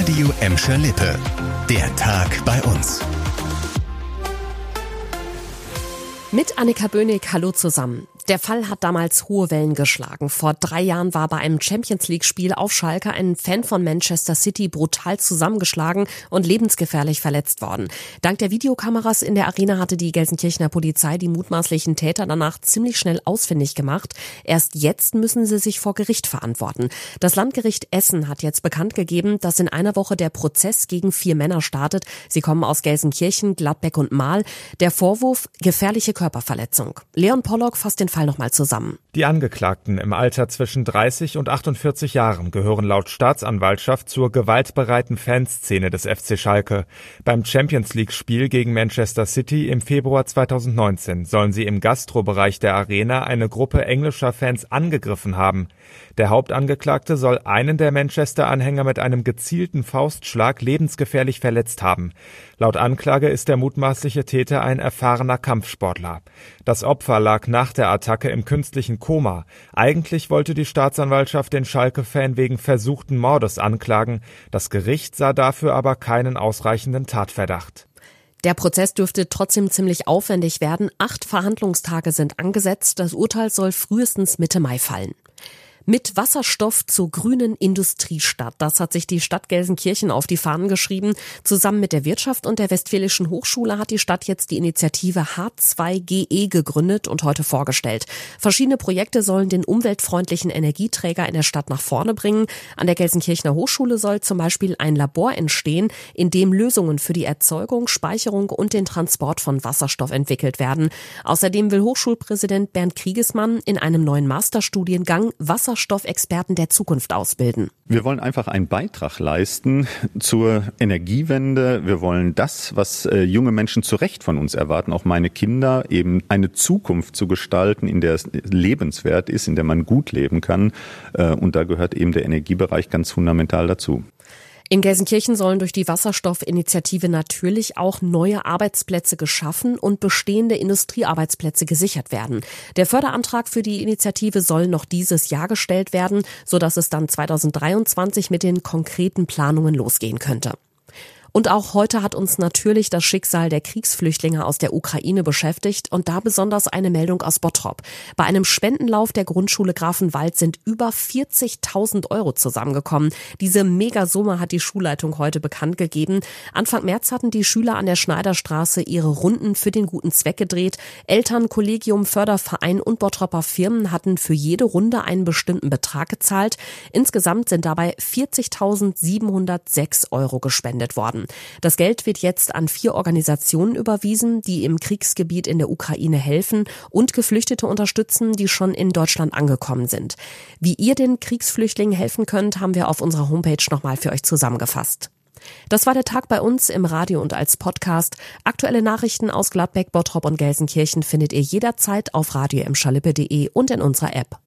Radio Emscher Lippe. Der Tag bei uns. Mit Annika Böhnig, hallo zusammen. Der Fall hat damals hohe Wellen geschlagen. Vor drei Jahren war bei einem Champions League-Spiel auf Schalke ein Fan von Manchester City brutal zusammengeschlagen und lebensgefährlich verletzt worden. Dank der Videokameras in der Arena hatte die Gelsenkirchener Polizei die mutmaßlichen Täter danach ziemlich schnell ausfindig gemacht. Erst jetzt müssen sie sich vor Gericht verantworten. Das Landgericht Essen hat jetzt bekannt gegeben, dass in einer Woche der Prozess gegen vier Männer startet. Sie kommen aus Gelsenkirchen, Gladbeck und Mahl. Der Vorwurf gefährliche Körperverletzung. Leon Pollock fasst den Fall Fall nochmal zusammen. Die Angeklagten im Alter zwischen 30 und 48 Jahren gehören laut Staatsanwaltschaft zur gewaltbereiten Fanszene des FC Schalke. Beim Champions League Spiel gegen Manchester City im Februar 2019 sollen sie im Gastrobereich der Arena eine Gruppe englischer Fans angegriffen haben. Der Hauptangeklagte soll einen der Manchester-Anhänger mit einem gezielten Faustschlag lebensgefährlich verletzt haben. Laut Anklage ist der mutmaßliche Täter ein erfahrener Kampfsportler. Das Opfer lag nach der Attacke im künstlichen Koma. Eigentlich wollte die Staatsanwaltschaft den Schalke-Fan wegen versuchten Mordes anklagen. Das Gericht sah dafür aber keinen ausreichenden Tatverdacht. Der Prozess dürfte trotzdem ziemlich aufwendig werden. Acht Verhandlungstage sind angesetzt. Das Urteil soll frühestens Mitte Mai fallen. Mit Wasserstoff zur grünen Industriestadt. Das hat sich die Stadt Gelsenkirchen auf die Fahnen geschrieben. Zusammen mit der Wirtschaft und der Westfälischen Hochschule hat die Stadt jetzt die Initiative H2GE gegründet und heute vorgestellt. Verschiedene Projekte sollen den umweltfreundlichen Energieträger in der Stadt nach vorne bringen. An der Gelsenkirchener Hochschule soll zum Beispiel ein Labor entstehen, in dem Lösungen für die Erzeugung, Speicherung und den Transport von Wasserstoff entwickelt werden. Außerdem will Hochschulpräsident Bernd Kriegesmann in einem neuen Masterstudiengang Wasser Wasserstoffexperten der Zukunft ausbilden. Wir wollen einfach einen Beitrag leisten zur Energiewende. Wir wollen das, was äh, junge Menschen zu Recht von uns erwarten, auch meine Kinder, eben eine Zukunft zu gestalten, in der es lebenswert ist, in der man gut leben kann. Äh, und da gehört eben der Energiebereich ganz fundamental dazu. In Gelsenkirchen sollen durch die Wasserstoffinitiative natürlich auch neue Arbeitsplätze geschaffen und bestehende Industriearbeitsplätze gesichert werden. Der Förderantrag für die Initiative soll noch dieses Jahr gestellt werden, sodass es dann 2023 mit den konkreten Planungen losgehen könnte. Und auch heute hat uns natürlich das Schicksal der Kriegsflüchtlinge aus der Ukraine beschäftigt und da besonders eine Meldung aus Bottrop. Bei einem Spendenlauf der Grundschule Grafenwald sind über 40.000 Euro zusammengekommen. Diese Megasumme hat die Schulleitung heute bekannt gegeben. Anfang März hatten die Schüler an der Schneiderstraße ihre Runden für den guten Zweck gedreht. Eltern, Kollegium, Förderverein und Bottropper Firmen hatten für jede Runde einen bestimmten Betrag gezahlt. Insgesamt sind dabei 40.706 Euro gespendet worden haben. Das Geld wird jetzt an vier Organisationen überwiesen, die im Kriegsgebiet in der Ukraine helfen und Geflüchtete unterstützen, die schon in Deutschland angekommen sind. Wie ihr den Kriegsflüchtlingen helfen könnt, haben wir auf unserer Homepage nochmal für euch zusammengefasst. Das war der Tag bei uns im Radio und als Podcast. Aktuelle Nachrichten aus Gladbeck, Bottrop und Gelsenkirchen findet ihr jederzeit auf radio und in unserer App.